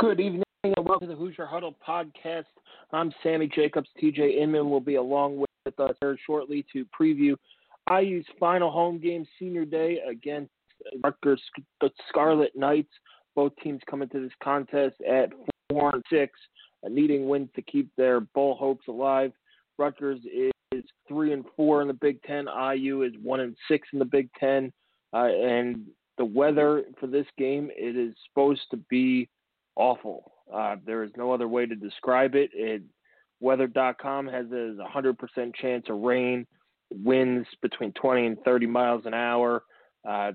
Good evening and welcome to the Hoosier Huddle podcast. I'm Sammy Jacobs. TJ Inman will be along with us here shortly to preview IU's final home game, senior day against Rutgers Scarlet Knights. Both teams come into this contest at four and six, needing wins to keep their bowl hopes alive. Rutgers is three and four in the Big Ten. IU is one and six in the Big Ten, uh, and the weather for this game it is supposed to be awful. Uh, there is no other way to describe it. it weather.com has a 100% chance of rain, winds between 20 and 30 miles an hour, uh,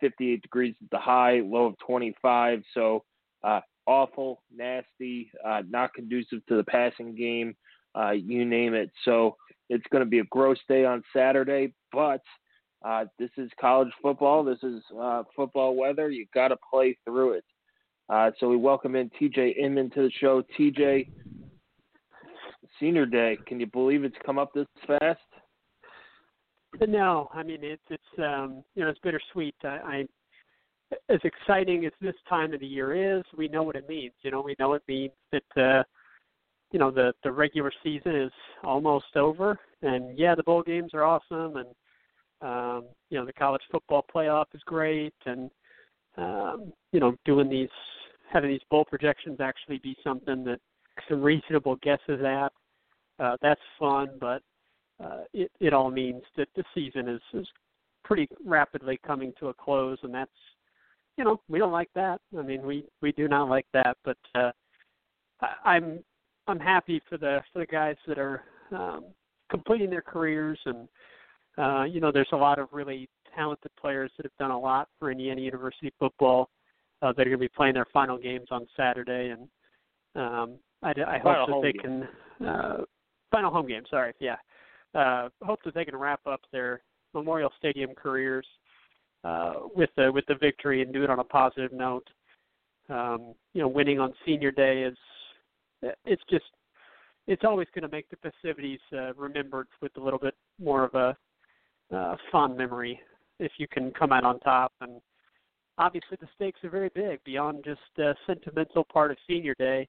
58 degrees at the high, low of 25. So uh, awful, nasty, uh, not conducive to the passing game, uh, you name it. So it's going to be a gross day on Saturday, but uh, this is college football. This is football weather. You've got to play through it. Uh, so we welcome in TJ Inman to the show. TJ, senior day. Can you believe it's come up this fast? No, I mean it's it's um, you know it's bittersweet. I, I as exciting as this time of the year is, we know what it means. You know, we know it means that uh, you know the the regular season is almost over, and yeah, the bowl games are awesome, and um, you know the college football playoff is great, and um, you know, doing these having these bowl projections actually be something that some reasonable guesses at. Uh, that's fun, but uh, it it all means that the season is is pretty rapidly coming to a close, and that's you know we don't like that. I mean we we do not like that, but uh, I, I'm I'm happy for the for the guys that are um, completing their careers, and uh, you know there's a lot of really talented players that have done a lot for Indiana University football uh, that are going to be playing their final games on Saturday, and um, I, I hope that they game. can uh, final home game. Sorry, yeah. Uh, hope that they can wrap up their Memorial Stadium careers uh, with the with the victory and do it on a positive note. Um, you know, winning on Senior Day is it's just it's always going to make the festivities uh, remembered with a little bit more of a uh, fond memory if you can come out on top. And obviously, the stakes are very big beyond just the sentimental part of senior day.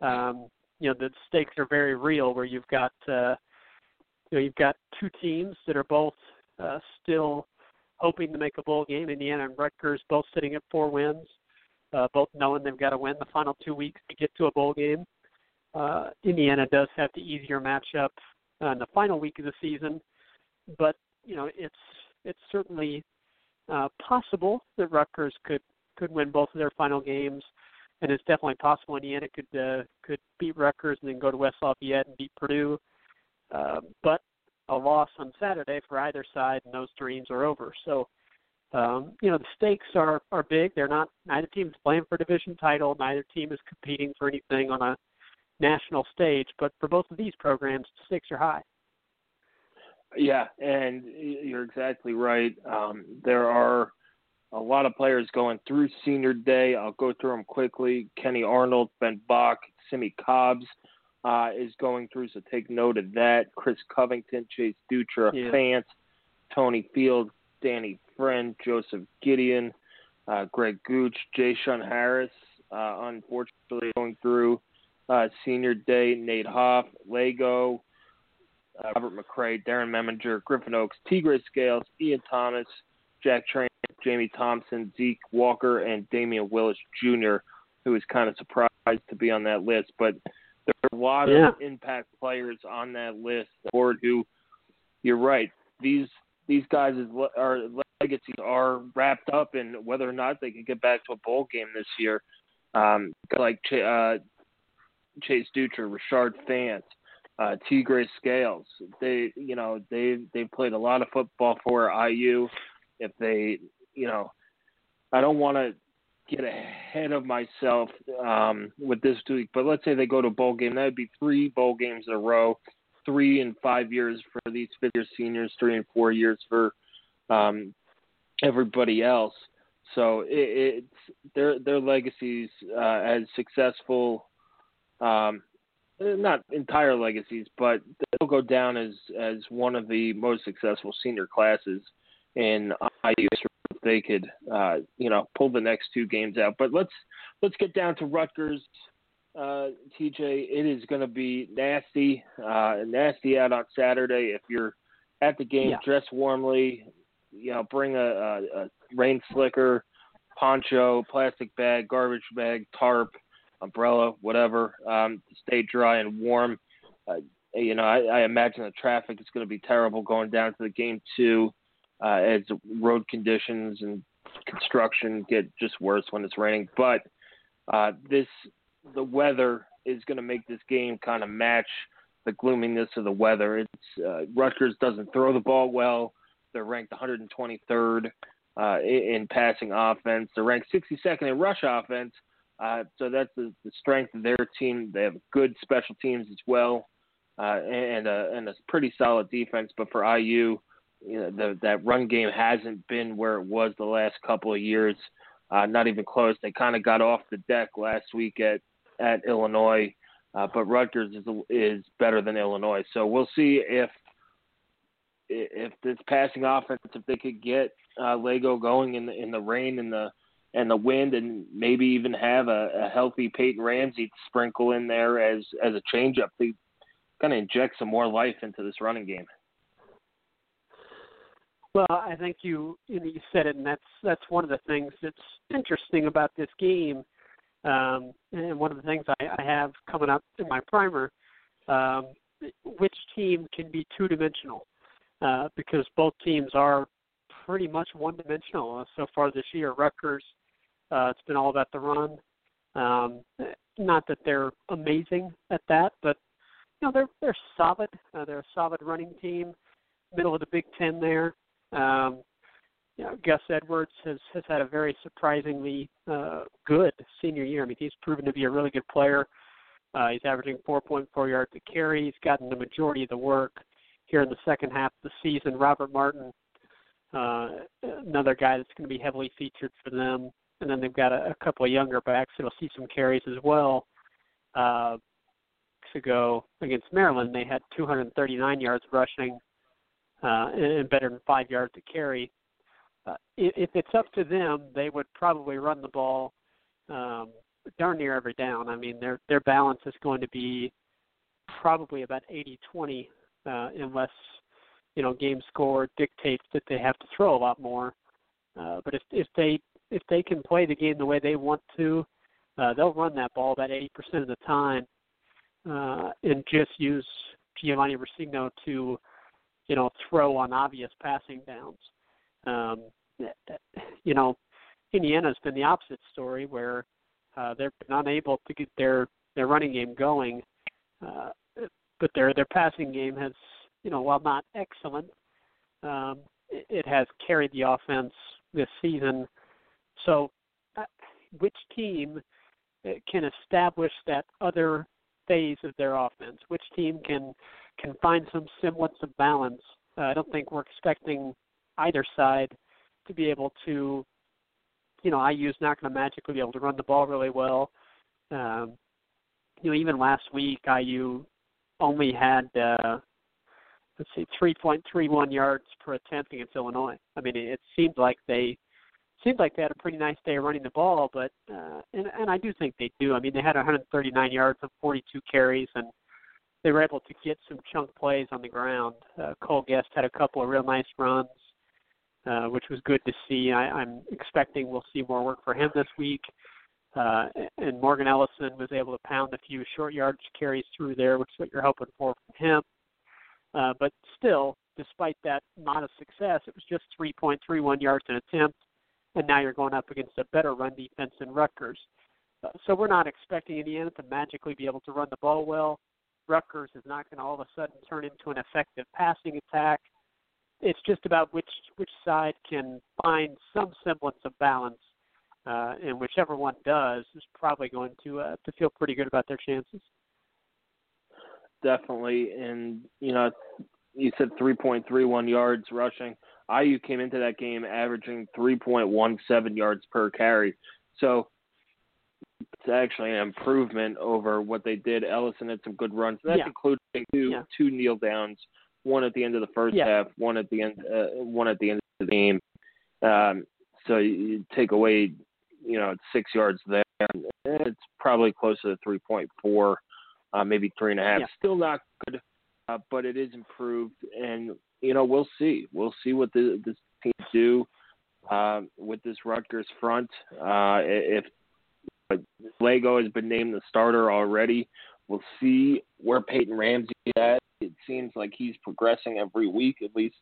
Um, you know, the stakes are very real. Where you've got uh, you know you've got two teams that are both uh, still hoping to make a bowl game. Indiana and Rutgers both sitting at four wins, uh, both knowing they've got to win the final two weeks to get to a bowl game. Uh, Indiana does have the easier matchup uh, in the final week of the season, but you know it's it's certainly uh, possible that Rutgers could could win both of their final games, and it's definitely possible Indiana could uh, could beat Rutgers and then go to West Lafayette and beat Purdue. Uh, but a loss on Saturday for either side, and those dreams are over. So, um, you know, the stakes are are big. They're not neither team is playing for a division title. Neither team is competing for anything on a national stage. But for both of these programs, the stakes are high. Yeah, and you're exactly right. Um, there are a lot of players going through senior day. I'll go through them quickly. Kenny Arnold, Ben Bach, Simmie Cobbs uh, is going through, so take note of that. Chris Covington, Chase Dutra, yeah. Fant, Tony Field, Danny Friend, Joseph Gideon, uh, Greg Gooch, J-Shun Harris, uh, unfortunately going through uh, senior day. Nate Hoff, Lagow, uh, Robert McCray, Darren Meminger, Griffin Oakes, Tegray Scales, Ian Thomas, Jack Train, Jamie Thompson, Zeke Walker, and Damian Willis Jr., who is kind of surprised to be on that list. But there are a lot yeah. of impact players on that list. Board who, you're right, these these guys' are legacies are wrapped up in whether or not they can get back to a bowl game this year. Um, like uh, Chase Dutra, Richard Fant, uh, Tegray Scales. They, you know, they they played a lot of football for IU. If they, you know, I don't want to get ahead of myself um, with this week, but let's say they go to a bowl game. That would be three bowl games in a row, three and five years for these fifth year seniors, three and four years for um, everybody else. So it, it's their their legacies uh, as successful, um, not entire legacies, but they'll go down as as one of the most successful senior classes in IU if they could, uh, you know, pull the next two games out. But let's let's get down to Rutgers. Uh, TJ, it is going to be nasty, uh, nasty out on Saturday. If you're at the game, Yeah. dress warmly. You know, bring a, a, a rain slicker, poncho, plastic bag, garbage bag, tarp, umbrella, whatever. Um, to stay dry and warm. Uh, you know, I, I imagine the traffic is going to be terrible going down to the game too uh, as road conditions and construction get just worse when it's raining. But uh, this, the weather is going to make this game kind of match the gloominess of the weather. It's uh, Rutgers doesn't throw the ball well. They're ranked 123rd uh, in, in passing offense. They're ranked 62nd in rush offense. Uh, so that's the, the strength of their team. They have good special teams as well, uh, and a, and a pretty solid defense. But for IU, you know, the, that run game hasn't been where it was the last couple of years. Uh, not even close. They kind of got off the deck last week at at Illinois, uh, but Rutgers is is better than Illinois. So we'll see if if this passing offense, if they could get uh, Lagow going in the in the rain and the and the wind, and maybe even have a, a healthy Peyton Ramsey to sprinkle in there as as a changeup to kind of inject some more life into this running game. Well, I think you you, said it, and that's that's one of the things that's interesting about this game, um, and one of the things I, I have coming up in my primer. Um, which team can be two dimensional? Uh, because both teams are pretty much one dimensional uh, so far this year. Rutgers, uh, it's been all about the run. Um, not that they're amazing at that, but you know they're they're solid. Uh, they're a solid running team, middle of the Big Ten there. Um, you know, Gus Edwards has has had a very surprisingly uh, good senior year. I mean, he's proven to be a really good player. Uh, he's averaging 4.4 yards a carry. He's gotten the majority of the work here in the second half of the season. Robert Martin, uh, another guy that's going to be heavily featured for them. And then they've got a, a couple of younger backs that'll see some carries as well. Uh, ago against Maryland, they had 239 yards rushing uh, and better than five yards to carry. Uh, if, if it's up to them, they would probably run the ball um, darn near every down. I mean, their their balance is going to be probably about 80-20, uh, unless you know game score dictates that they have to throw a lot more. Uh, but if if they if they can play the game the way they want to, uh, they'll run that ball about 80% of the time, uh, and just use Giovanni Rescigno to you know, throw on obvious passing downs. Um, you know, Indiana's been the opposite story where uh, they've been unable to get their their running game going, uh, but their their passing game has, you know, while not excellent, um, it, it has carried the offense this season. So, uh, which team uh, can establish that other phase of their offense? Which team can can find some semblance of balance. Uh, I don't think we're expecting either side to be able to, you know, IU's not going to magically be able to run the ball really well. Um, you know, even last week, IU only had, uh, let's see, 3.31 yards per attempt against Illinois. I mean, it, it seemed like they seemed like they had a pretty nice day running the ball, but uh, and and I do think they do. I mean, they had 139 yards on 42 carries, and they were able to get some chunk plays on the ground. Uh, Cole Gest had a couple of real nice runs, uh, which was good to see. I, I'm expecting we'll see more work for him this week. Uh, and Morgan Ellison was able to pound a few short yardage carries through there, which is what you're hoping for from him. Uh, but still, despite that modest success, it was just 3.31 yards an attempt, and now you're going up against a better run defense than Rutgers. Uh, so we're not expecting Indiana to magically be able to run the ball well. Rutgers is not going to all of a sudden turn into an effective passing attack. It's just about which which side can find some semblance of balance uh, and whichever one does is probably going to uh, to feel pretty good about their chances. Definitely, and you know, you said 3.31 yards rushing. IU came into that game averaging 3.17 yards per carry, so it's actually an improvement over what they did. Ellison had some good runs. That's yeah. including two yeah. two kneel downs, one at the end of the first yeah. half, one at the end, uh, one at the end of the game. Um, so you take away, you know, six yards there. It's probably closer to 3.4, uh, maybe three and a half. Still not good, uh, but it is improved. And you know, we'll see. We'll see what the, this team do uh, with this Rutgers front. Uh, if Lagow has been named the starter already, we'll see where Peyton Ramsey is at. It seems like he's progressing every week, at least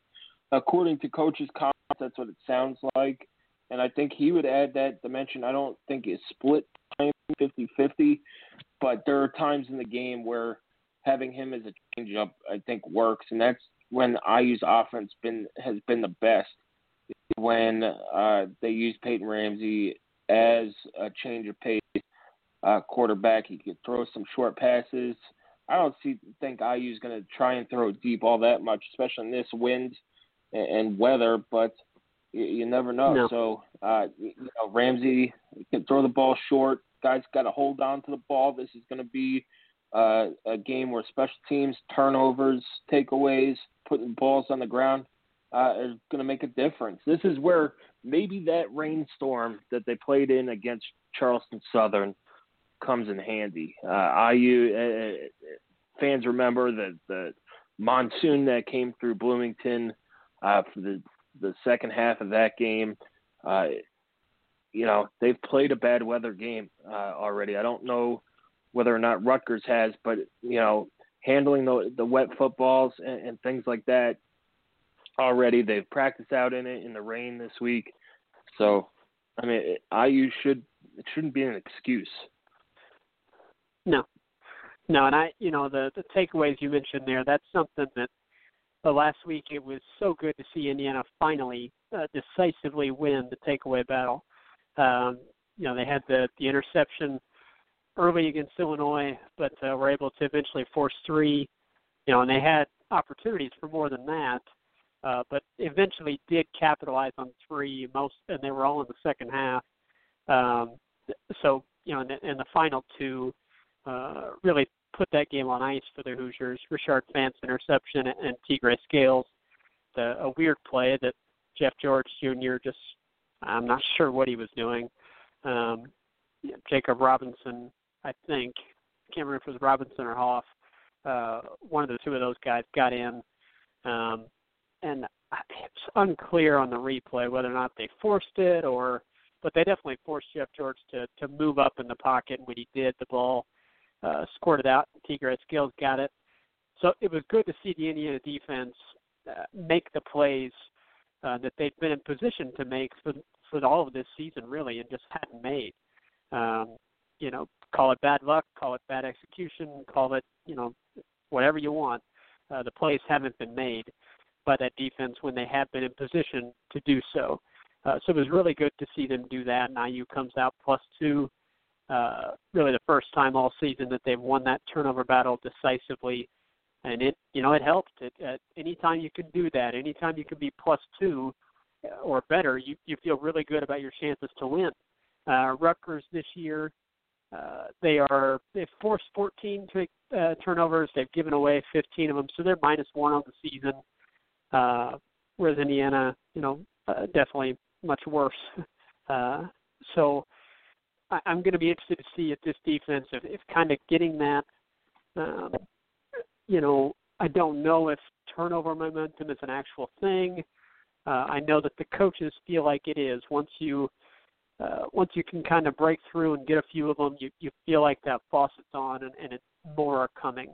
according to coaches' comments. That's what it sounds like. And I think he would add that dimension. I don't think it's split time 50 50, but there are times in the game where having him as a changeup, I think, works. And that's when IU's offense been has been the best. When uh, they use Peyton Ramsey as a change of pace uh, quarterback, he could throw some short passes. I don't see think IU's going to try and throw deep all that much, especially in this wind and, and weather. But you, you never know. No. So uh, you know, Ramsey can throw the ball short. Guys got to hold on to the ball. This is going to be uh, a game where special teams, turnovers, takeaways, putting balls on the ground uh, is going to make a difference. This is where maybe that rainstorm that they played in against Charleston Southern comes in handy. Uh, IU uh, fans remember the the monsoon that came through Bloomington uh, for the the second half of that game. Uh, you know they've played a bad weather game uh, already. I don't know whether or not Rutgers has, but you know handling the the wet footballs and, and things like that already. They've practiced out in it in the rain this week, so I mean IU should it shouldn't be an excuse. No, no, and I, you know, the the takeaways you mentioned there. That's something that the last week it was so good to see Indiana finally uh, decisively win the takeaway battle. Um, you know, they had the the interception early against Illinois, but uh, were able to eventually force three. You know, and they had opportunities for more than that, uh, but eventually did capitalize on three most, and they were all in the second half. Um, so you know, in the, in the final two, uh, really put that game on ice for the Hoosiers. Richard Fant's interception and Tegray Scales, the, a weird play that Jeff George Jr. just, I'm not sure what he was doing. Um, Jacob Robinson, I think, I can't remember if it was Robinson or Hoff. Uh, one of the two of those guys got in, um, and it's unclear on the replay whether or not they forced it or, but they definitely forced Jeff George to to move up in the pocket. And when he did, the ball uh, it out. Tegray Scales got it. So it was good to see the Indiana defense uh, make the plays uh, that they've been in position to make for for all of this season, really, and just hadn't made. Um, you know, call it bad luck, call it bad execution, call it you know whatever you want. Uh, the plays haven't been made by that defense when they have been in position to do so. Uh, so it was really good to see them do that. And IU comes out plus two uh, really the first time all season that they've won that turnover battle decisively, and it you know it helped. It, uh, anytime you can do that, anytime you can be plus two or better, you you feel really good about your chances to win. Uh, Rutgers this year, uh, they are they've forced 14 to, uh, turnovers. They've given away 15 of them, so they're minus one on the season. Uh, whereas Indiana, you know, uh, definitely much worse. Uh, so I, I'm going to be interested to see if this defense, if, if kind of getting that, um, you know, I don't know if turnover momentum is an actual thing. Uh, I know that the coaches feel like it is. Once you uh, once you can kind of break through and get a few of them, you you feel like that faucet's on and, and it, more are coming,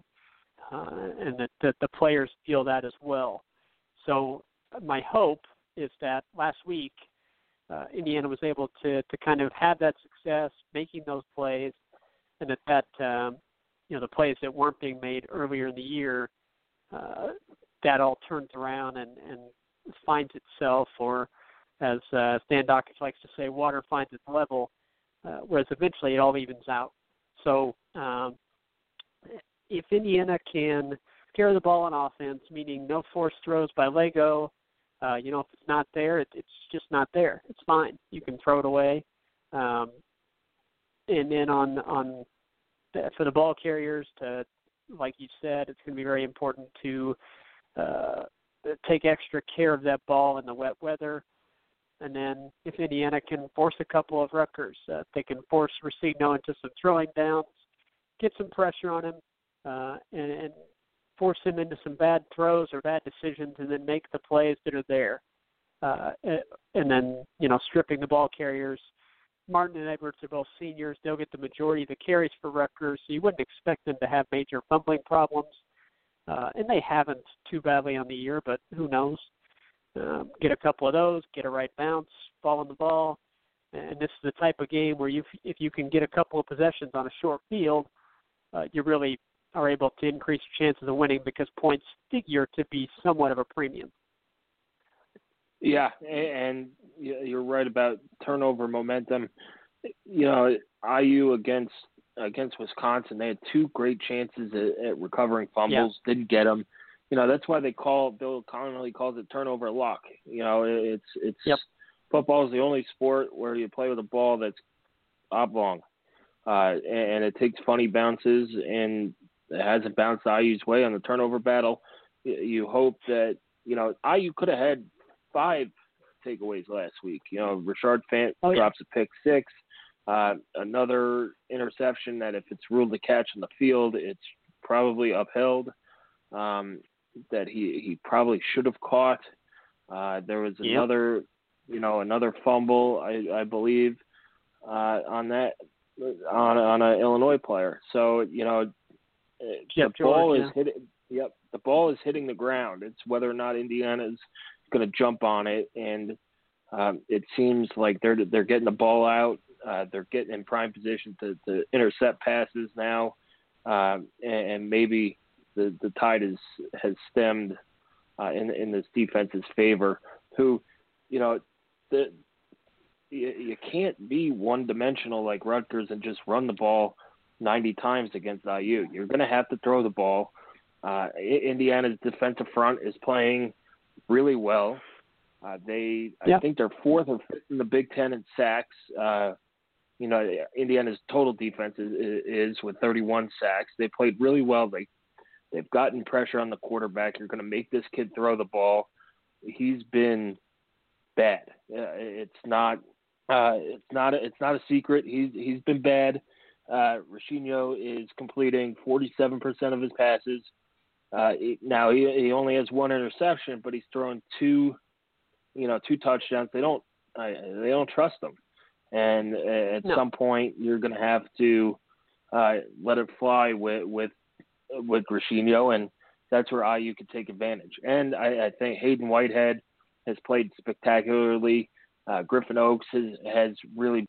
uh, and that, that the players feel that as well. So my hope is that last week uh, Indiana was able to to kind of have that success making those plays, and that that um, you know the plays that weren't being made earlier in the year, uh, that all turns around and and finds itself or as uh, Dan Dakich likes to say, water finds its level, uh, whereas eventually it all evens out. So um, if Indiana can carry the ball on offense, meaning no forced throws by Lagow, uh, you know, if it's not there, it, it's just not there. It's fine. You can throw it away. Um, and then on on the, for the ball carriers to, like you said, it's going to be very important to uh, take extra care of that ball in the wet weather. And then if Indiana can force a couple of Rutgers, uh, they can force Rescigno into some throwing downs, get some pressure on him, uh, and, and force him into some bad throws or bad decisions, and then make the plays that are there. Uh, and then you know stripping the ball carriers. Martin and Edwards are both seniors; they'll get the majority of the carries for Rutgers, so you wouldn't expect them to have major fumbling problems. Uh, and they haven't too badly on the year, but who knows? Um, get a couple of those, get a right bounce, fall on the ball, and this is the type of game where you, if you can get a couple of possessions on a short field, uh, you really are able to increase your chances of winning because points figure to be somewhat of a premium. Yeah, and you're right about turnover momentum. You know, IU against against Wisconsin, they had two great chances at, at recovering fumbles, yeah. didn't get them. You know, that's why they call Bill Connelly calls it turnover luck. You know, it's it's yep. football is the only sport where you play with a ball that's oblong, uh, and, and it takes funny bounces and it hasn't bounced IU's way on the turnover battle. You hope that you know IU could have had five takeaways last week. You know, Rashard Fant oh, yeah. drops a pick six. Uh, another interception that if it's ruled a catch in the field, it's probably upheld. Um, that he he probably should have caught. Uh, there was yep. another, you know, another fumble, I, I believe, uh, on that on on an Illinois player. So you know, yep, the ball George, is yeah. hitting. Yep, the ball is hitting the ground. It's whether or not Indiana is going to jump on it, and um, it seems like they're they're getting the ball out. Uh, they're getting in prime position to, to intercept passes now, um, and, and maybe the the tide is has stemmed uh, in in this defense's favor. Who, you know, the you, you can't be one dimensional like Rutgers and just run the ball 90 times against IU. You're going to have to throw the ball. Uh, Indiana's defensive front is playing really well. Uh, they, yeah. I think, they're fourth or fifth in the Big Ten in sacks. Uh, you know, Indiana's total defense is, is with 31 sacks. They played really well. They they've gotten pressure on the quarterback. You're going to make this kid throw the ball. He's been bad. Uh, it's not. Uh, it's not. A, it's not a secret. He's he's been bad. Uh, is completing 47% of his passes. Uh, now he, he only has one interception, but he's thrown two, you know, two touchdowns. They don't uh, they don't trust him, and at no. some point you're going to have to uh, let it fly with with with Rescigno, and that's where IU could take advantage. And I, I think Hayden Whitehead has played spectacularly. Uh, Griffin Oakes has, has really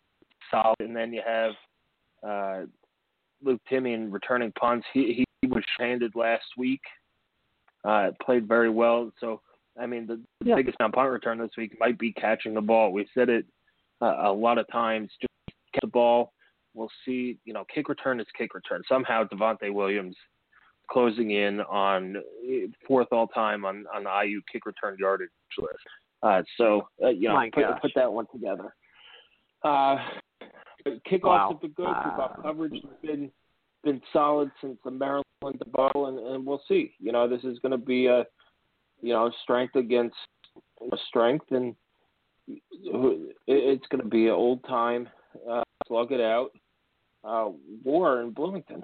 solid, and then you have uh, Luke Timian returning punts. He he was handed last week. Uh, played very well. So I mean, the, the yeah. biggest on punt return this week might be catching the ball. We've said it uh, a lot of times. Just catch the ball. We'll see. You know, kick return is kick return. Somehow Devontae Williams closing in on fourth all time on on the IU kick return yardage list. Uh, so uh, you know, put, put, that one together. Uh, kickoffs wow. have been good. Uh, Kickoff coverage has been been solid since the Maryland debacle, and, and we'll see. You know, this is going to be a you know strength against strength, and it's going to be an old time uh, slug it out uh, war in Bloomington.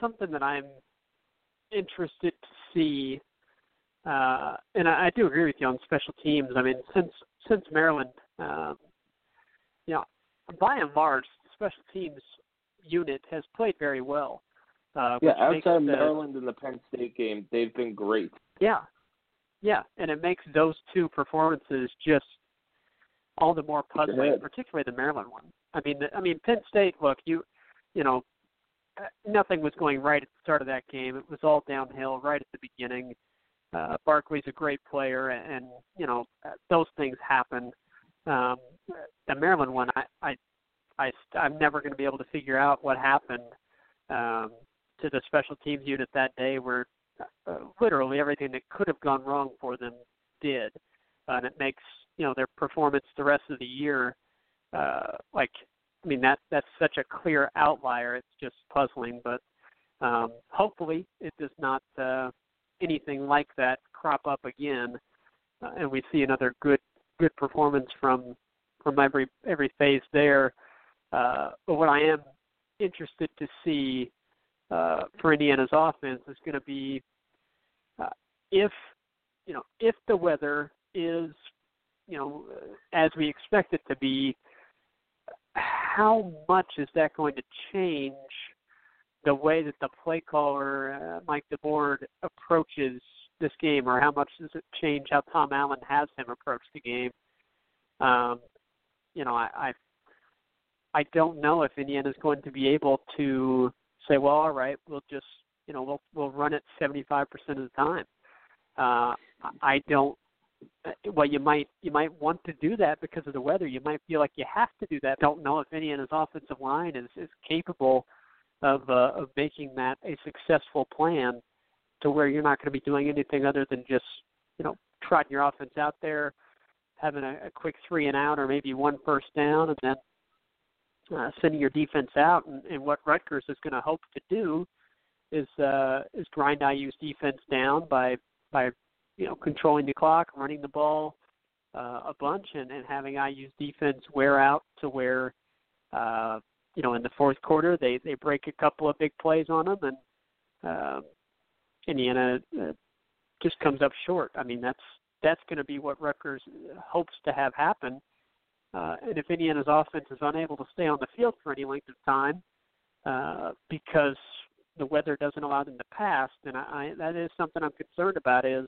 Something that I'm interested to see, uh, and I, I do agree with you on special teams. I mean, since since Maryland, um, you know, by and large, the special teams unit has played very well. Uh, yeah, outside of Maryland and the Penn State game, they've been great. Yeah, yeah, and it makes those two performances just all the more puzzling, particularly the Maryland one. I mean, the, I mean, Penn State. Look, you, you know, nothing was going right at the start of that game. It was all downhill right at the beginning. uh, Barkley's a great player, and you know those things happen. Um, the Maryland one, I, I, I, I'm never going to be able to figure out what happened um, to the special teams unit that day, where uh, literally everything that could have gone wrong for them did, uh, and it makes you know their performance the rest of the year uh, like I mean that that's such a clear outlier. It's just puzzling, but um, hopefully it does not uh, anything like that crop up again, uh, and we see another good good performance from from every every phase there. Uh, but what I am interested to see uh, for Indiana's offense is going to be uh, if you know if the weather is you know as we expect it to be how much is that going to change the way that the play caller, uh, Mike DeBord, approaches this game, or how much does it change how Tom Allen has him approach the game? Um, you know, I, I I don't know if Indiana's going to be able to say, well, all right, we'll just you know we'll we'll run it 75% of the time. Uh, I don't well you might you might want to do that because of the weather. You might feel like you have to do that. Don't know if indiana's offensive line is is capable of uh, of making that a successful plan to where you're not going to be doing anything other than just you know trotting your offense out there having a, a quick three and out or maybe one first down and then uh, sending your defense out. And, and what Rutgers is going to hope to do is uh, is grind IU's defense down by by you know, controlling the clock, running the ball uh, a bunch, and, and having IU's defense wear out to where, uh, you know, in the fourth quarter they they break a couple of big plays on them, and uh, Indiana uh, just comes up short. I mean, that's that's going to be what Rutgers hopes to have happen. Uh, and if Indiana's offense is unable to stay on the field for any length of time uh, because the weather doesn't allow them to pass, then I, I, that is something I'm concerned about. Is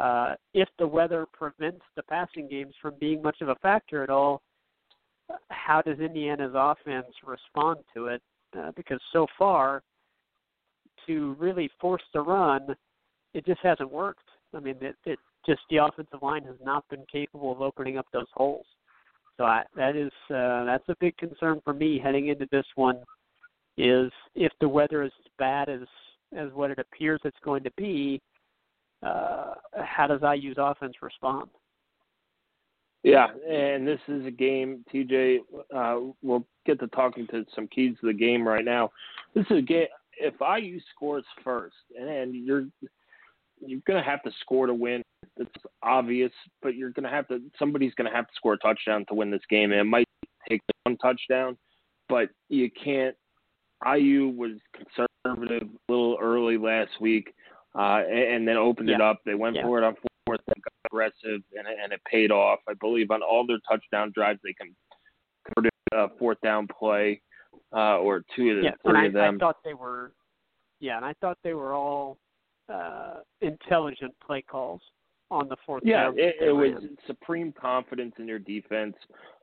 uh, if the weather prevents the passing games from being much of a factor at all, how does Indiana's offense respond to it? Uh, because so far, to really force the run, it just hasn't worked. I mean, it, it just the offensive line has not been capable of opening up those holes. So I, that is uh, that's a big concern for me heading into this one. Is if the weather is as bad as as what it appears it's going to be, uh, how does IU's offense respond? Yeah, and this is a game, TJ. Uh, we'll get to talking to some keys to the game right now. This is a game. If IU scores first, and you're you're going to have to score to win. It's obvious, but you're going to have to. Somebody's going to have to score a touchdown to win this game, and it might take one touchdown, but you can't. IU was conservative a little early last week uh, and, and then opened yeah. it up. They went yeah. for it on fourth and got aggressive, and, and it paid off. I believe on all their touchdown drives, they converted a fourth down play uh, or two of the yeah, three and of them. I thought they were, yeah, and I thought they were all uh, intelligent play calls on the fourth yeah, down. it, it was supreme confidence in your defense,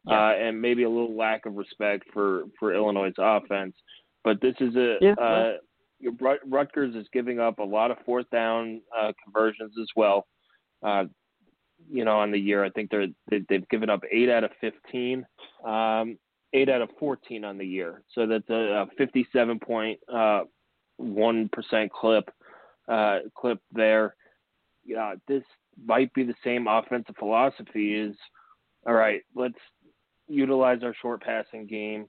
yeah. uh, and maybe a little lack of respect for for Illinois' offense. But this is a yeah, uh, Rutgers is giving up a lot of fourth down uh, conversions as well. Uh, you know, on the year, I think they're they, they've given up eight out of fifteen, um, eight out of fourteen on the year. So that's a, fifty-seven point uh, one percent clip uh, clip there. Yeah, this might be the same offensive philosophy. Is all right. Let's utilize our short passing game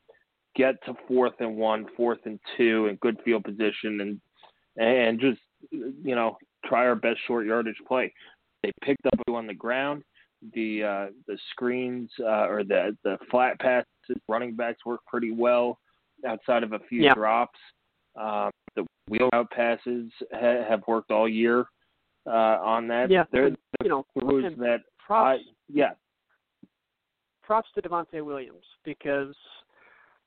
get to fourth and one, fourth and two, in good field position, and and just you know try our best short yardage play. They picked up on the ground. The uh, the screens uh, or the the flat passes, running backs work pretty well outside of a few yeah. drops. Um, the wheel out passes ha- have worked all year uh, on that. Yeah, They're, you know, that props, I, yeah. Props to Devontae Williams because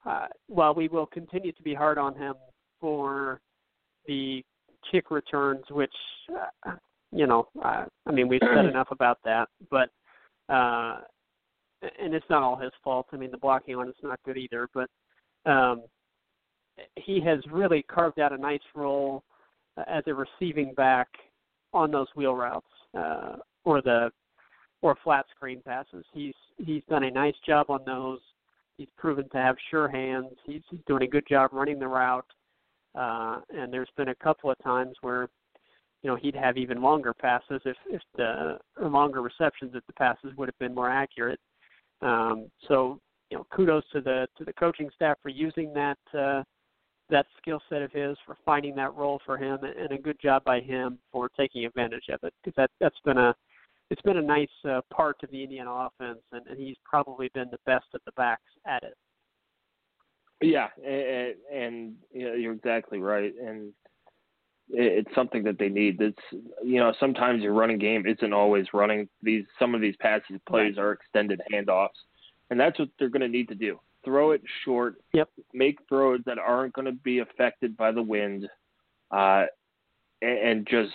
uh, while we will continue to be hard on him for the kick returns, which uh, you know, uh, I mean, we've said enough about that, but uh, and it's not all his fault. I mean, the blocking on it's not good either, but um, he has really carved out a nice role uh, as a receiving back on those wheel routes uh, or the or flat screen passes. He's he's done a nice job on those. He's proven to have sure hands. He's, doing a good job running the route. Uh, and there's been a couple of times where, you know, he'd have even longer passes if if the longer receptions if the passes would have been more accurate. Um, so you know, kudos to the to the coaching staff for using that uh, that skill set of his for finding that role for him, and a good job by him for taking advantage of it because that that's been a it's been a nice uh, part of the Indiana offense, and, and he's probably been the best of the backs at it. Yeah, and, and you know, you're exactly right, and it's something that they need. That's you know sometimes your running game isn't always running. These some of these passes plays are extended handoffs, and that's what they're going to need to do. Throw it short. Yep. Make throws that aren't going to be affected by the wind, uh, and, and just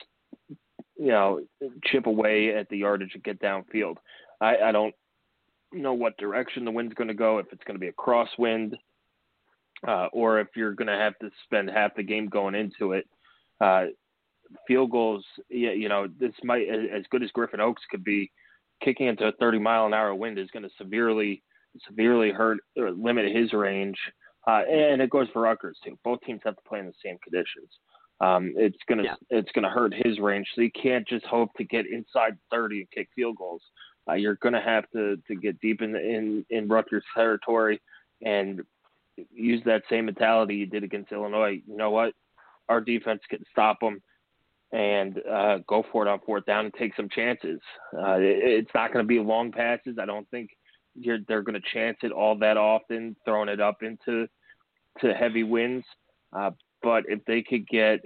you know, chip away at the yardage and get downfield. I, I don't know what direction the wind's going to go, if it's going to be a crosswind, uh, or if you're going to have to spend half the game going into it. Uh, field goals, yeah, you know, this might, as good as Griffin Oakes could be, kicking into a 30 mile an hour wind is going to severely, severely hurt or limit his range. Uh, and it goes for Rutgers too. Both teams have to play in the same conditions um, it's gonna yeah. it's gonna hurt his range. So you can't just hope to get inside 30 and kick field goals. Uh, you're gonna have to to get deep in in in Rutgers territory and use that same mentality you did against Illinois. You know what? Our defense can stop them and uh, go for it on fourth down and take some chances. Uh, it, it's not going to be long passes. I don't think you're, they're going to chance it all that often, throwing it up into to heavy winds. Uh, but if they could get,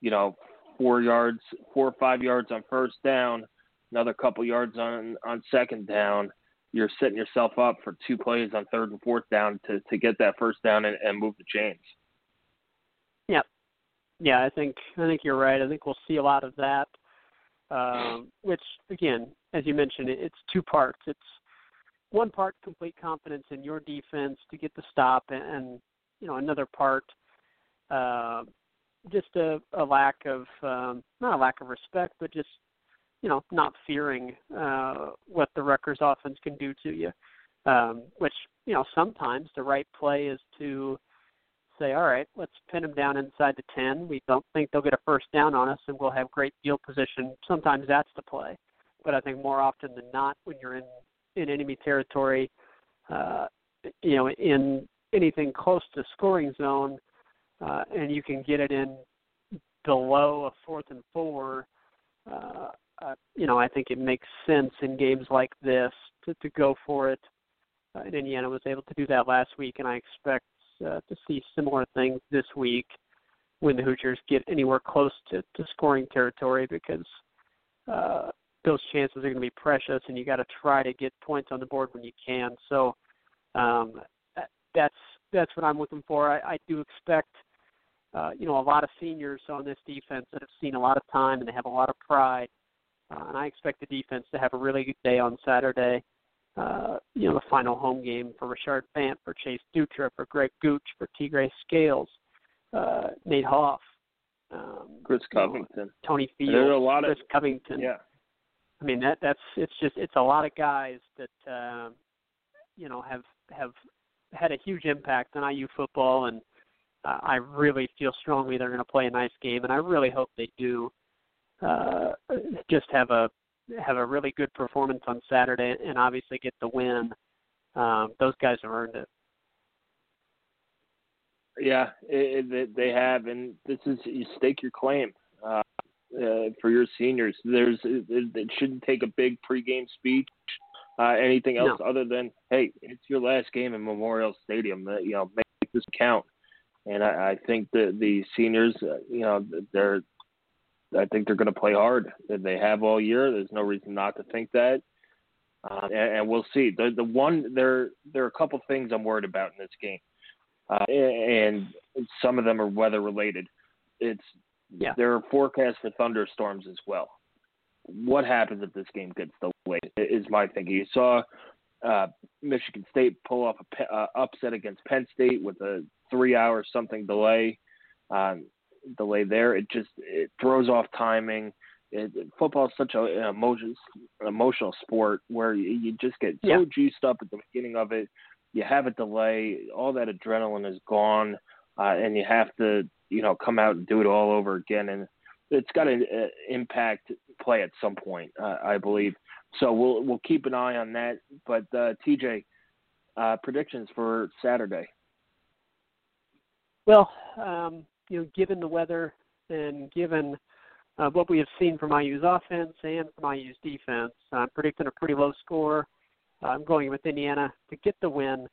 you know, four yards, four or five yards on first down, another couple yards on on second down, you're setting yourself up for two plays on third and fourth down to to get that first down and, and move the chains. Yep. yeah, I think I think you're right. I think we'll see a lot of that. Um, which again, as you mentioned, it's two parts. It's one part complete confidence in your defense to get the stop, and, and you know another part uh, just a, a lack of um, not a lack of respect, but just you know not fearing uh, what the Rutgers offense can do to you. Um, which you know sometimes the right play is to say, all right, let's pin them down inside the ten. We don't think they'll get a first down on us, and we'll have great field position. Sometimes that's the play, but I think more often than not, when you're in in enemy territory, uh, you know, in anything close to scoring zone, uh, and you can get it in below a fourth and four, uh, uh, you know, I think it makes sense in games like this to, to go for it. Uh, and Indiana was able to do that last week, and I expect uh, to see similar things this week when the Hoosiers get anywhere close to, to scoring territory because uh, those chances are going to be precious, and you got to try to get points on the board when you can. So um, that's that's what I'm looking for. I, I do expect – uh, you know, a lot of seniors on this defense that have seen a lot of time and they have a lot of pride. Uh, and I expect the defense to have a really good day on Saturday. Uh, you know, the final home game for Richard Fant, for Chase Dutra, for Greg Gooch, for Tegray Scales, uh, Nate Hoff, um, Chris Covington, know, Tony Fields, There's a lot Chris of, Covington. Yeah. I mean that that's it's just it's a lot of guys that uh, you know have have had a huge impact on IU football and uh, I really feel strongly they're going to play a nice game, and I really hope they do. Uh, just have a have a really good performance on Saturday, and obviously get the win. Um, those guys have earned it. Yeah, it, it, they have, and this is you stake your claim uh, uh, for your seniors. There's it, it shouldn't take a big pregame speech, uh, anything else no. other than hey, it's your last game in Memorial Stadium. You know, make this count and I, I think that the seniors, uh, you know, they're, I think they're going to play hard. They have all year. There's no reason not to think that, uh, and, and we'll see. The the one there there are a couple things I'm worried about in this game, uh, and some of them are weather related. It's yeah. there are forecasts for thunderstorms as well. What happens if this game gets delayed? Is my thinking. You saw uh, Michigan State pull off a uh, upset against Penn State with a three hour something delay, um, delay there. It just it throws off timing. it, football is such a, an emotion, emotional sport where you, you just get so Yeah. juiced up at the beginning of it. You have a delay, all that adrenaline is gone, uh, and you have to, you know, come out and do it all over again. And it's got to uh, impact play at some point, uh, I believe. So we'll we'll keep an eye on that. But uh, TJ, uh, predictions for Saturday. Well, um, you know, given the weather and given uh, what we have seen from IU's offense and from IU's defense, I'm predicting a pretty low score. I'm going with Indiana to get the win,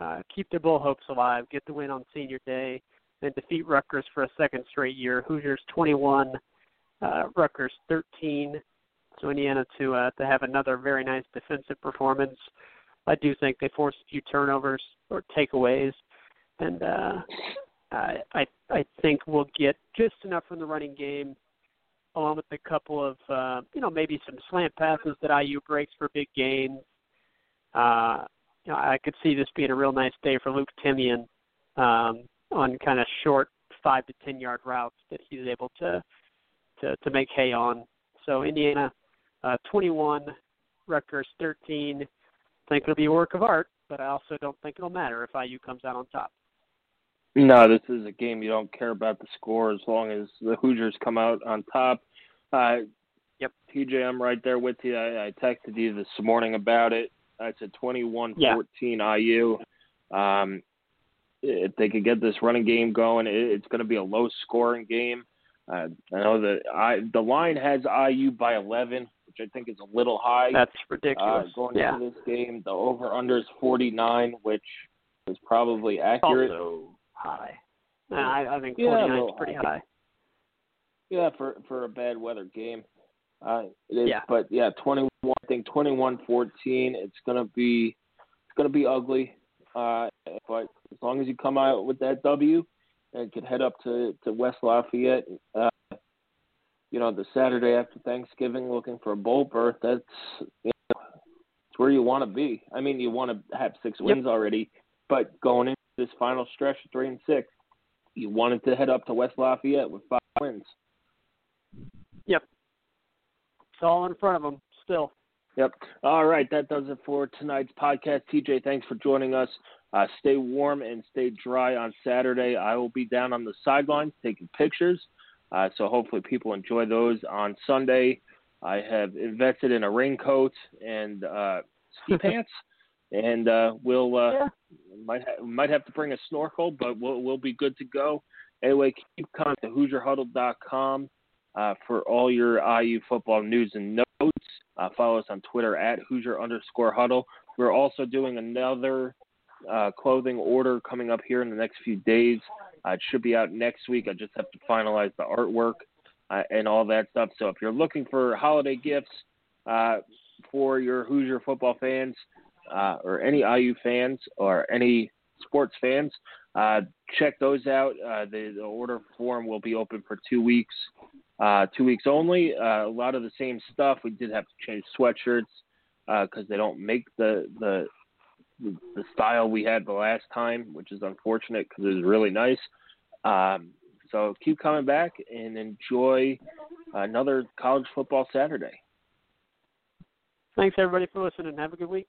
uh, keep their bull hopes alive, get the win on Senior Day, and defeat Rutgers for a second straight year. Hoosiers 21, uh, Rutgers 13. So Indiana to uh, to have another very nice defensive performance. I do think they force a few turnovers or takeaways, and uh, I I think we'll get just enough from the running game, along with a couple of uh, you know maybe some slant passes that IU breaks for big gains. Uh, you know, I could see this being a real nice day for Luke Timian um, on kind of short five to ten yard routes that he's able to to to make hay on. So Indiana, uh, 21, Rutgers 13. I think it'll be a work of art, but I also don't think it'll matter if IU comes out on top. No, this is a game you don't care about the score as long as the Hoosiers come out on top. Uh, Yep. TJ, I'm right there with you. I, I texted you this morning about it. I said 21 Yeah. 14 IU. Um, if they could get this running game going, it, it's going to be a low scoring game. Uh, I know that I the line has IU by 11, which I think is a little high. That's uh, ridiculous. going yeah. into this game, the over under is 49, which is probably accurate. Also high. Uh, I, I think Yeah, is pretty high. high. Yeah, for for a bad weather game. Uh, it is, Yeah. but yeah, 21. I think 21-14. It's gonna be it's gonna be ugly. Uh, but as long as you come out with that W, and could head up to to West Lafayette, uh, you know, the Saturday after Thanksgiving, looking for a bowl berth. That's you know, it's where you want to be. I mean, you want to have six Yep. wins already, but going into this final stretch of three and six, you wanted to head up to West Lafayette with five wins. Yep. It's all in front of them still. Yep. All right, that does it for tonight's podcast. TJ, thanks for joining us. Uh, stay warm and stay dry on Saturday. I will be down on the sidelines taking pictures, uh, so hopefully people enjoy those on Sunday. I have invested in a raincoat and uh, ski pants, and uh, we'll uh, Yeah. might ha- might have to bring a snorkel, but we'll we'll be good to go. Anyway, keep coming to HoosierHuddle.com uh, for all your IU football news and notes. Uh, follow us on Twitter at Hoosier underscore Huddle. We're also doing another uh, clothing order coming up here in the next few days. Uh, it should be out next week. I just have to finalize the artwork uh, and all that stuff. So if you're looking for holiday gifts uh, for your Hoosier football fans uh, or any IU fans or any sports fans, uh, check those out. Uh, the, the order form will be open for two weeks uh, two weeks only. Uh, a lot of the same stuff. We did have to change sweatshirts because they don't make the, the the style we had the last time, which is unfortunate because it was really nice. Um, so keep coming back and enjoy another college football Saturday. Thanks everybody for listening. Have a good week.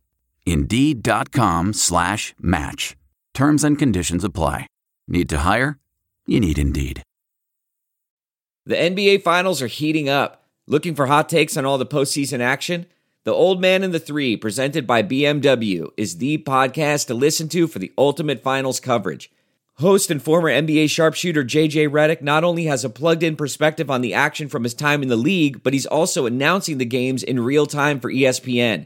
Indeed.com slash match. Terms and conditions apply. Need to hire? You need Indeed. The NBA Finals are heating up. Looking for hot takes on all the postseason action? The Old Man and the Three, presented by BMW, is the podcast to listen to for the ultimate finals coverage. Host and former NBA sharpshooter JJ Redick not only has a plugged in perspective on the action from his time in the league, but he's also announcing the games in real time for ESPN.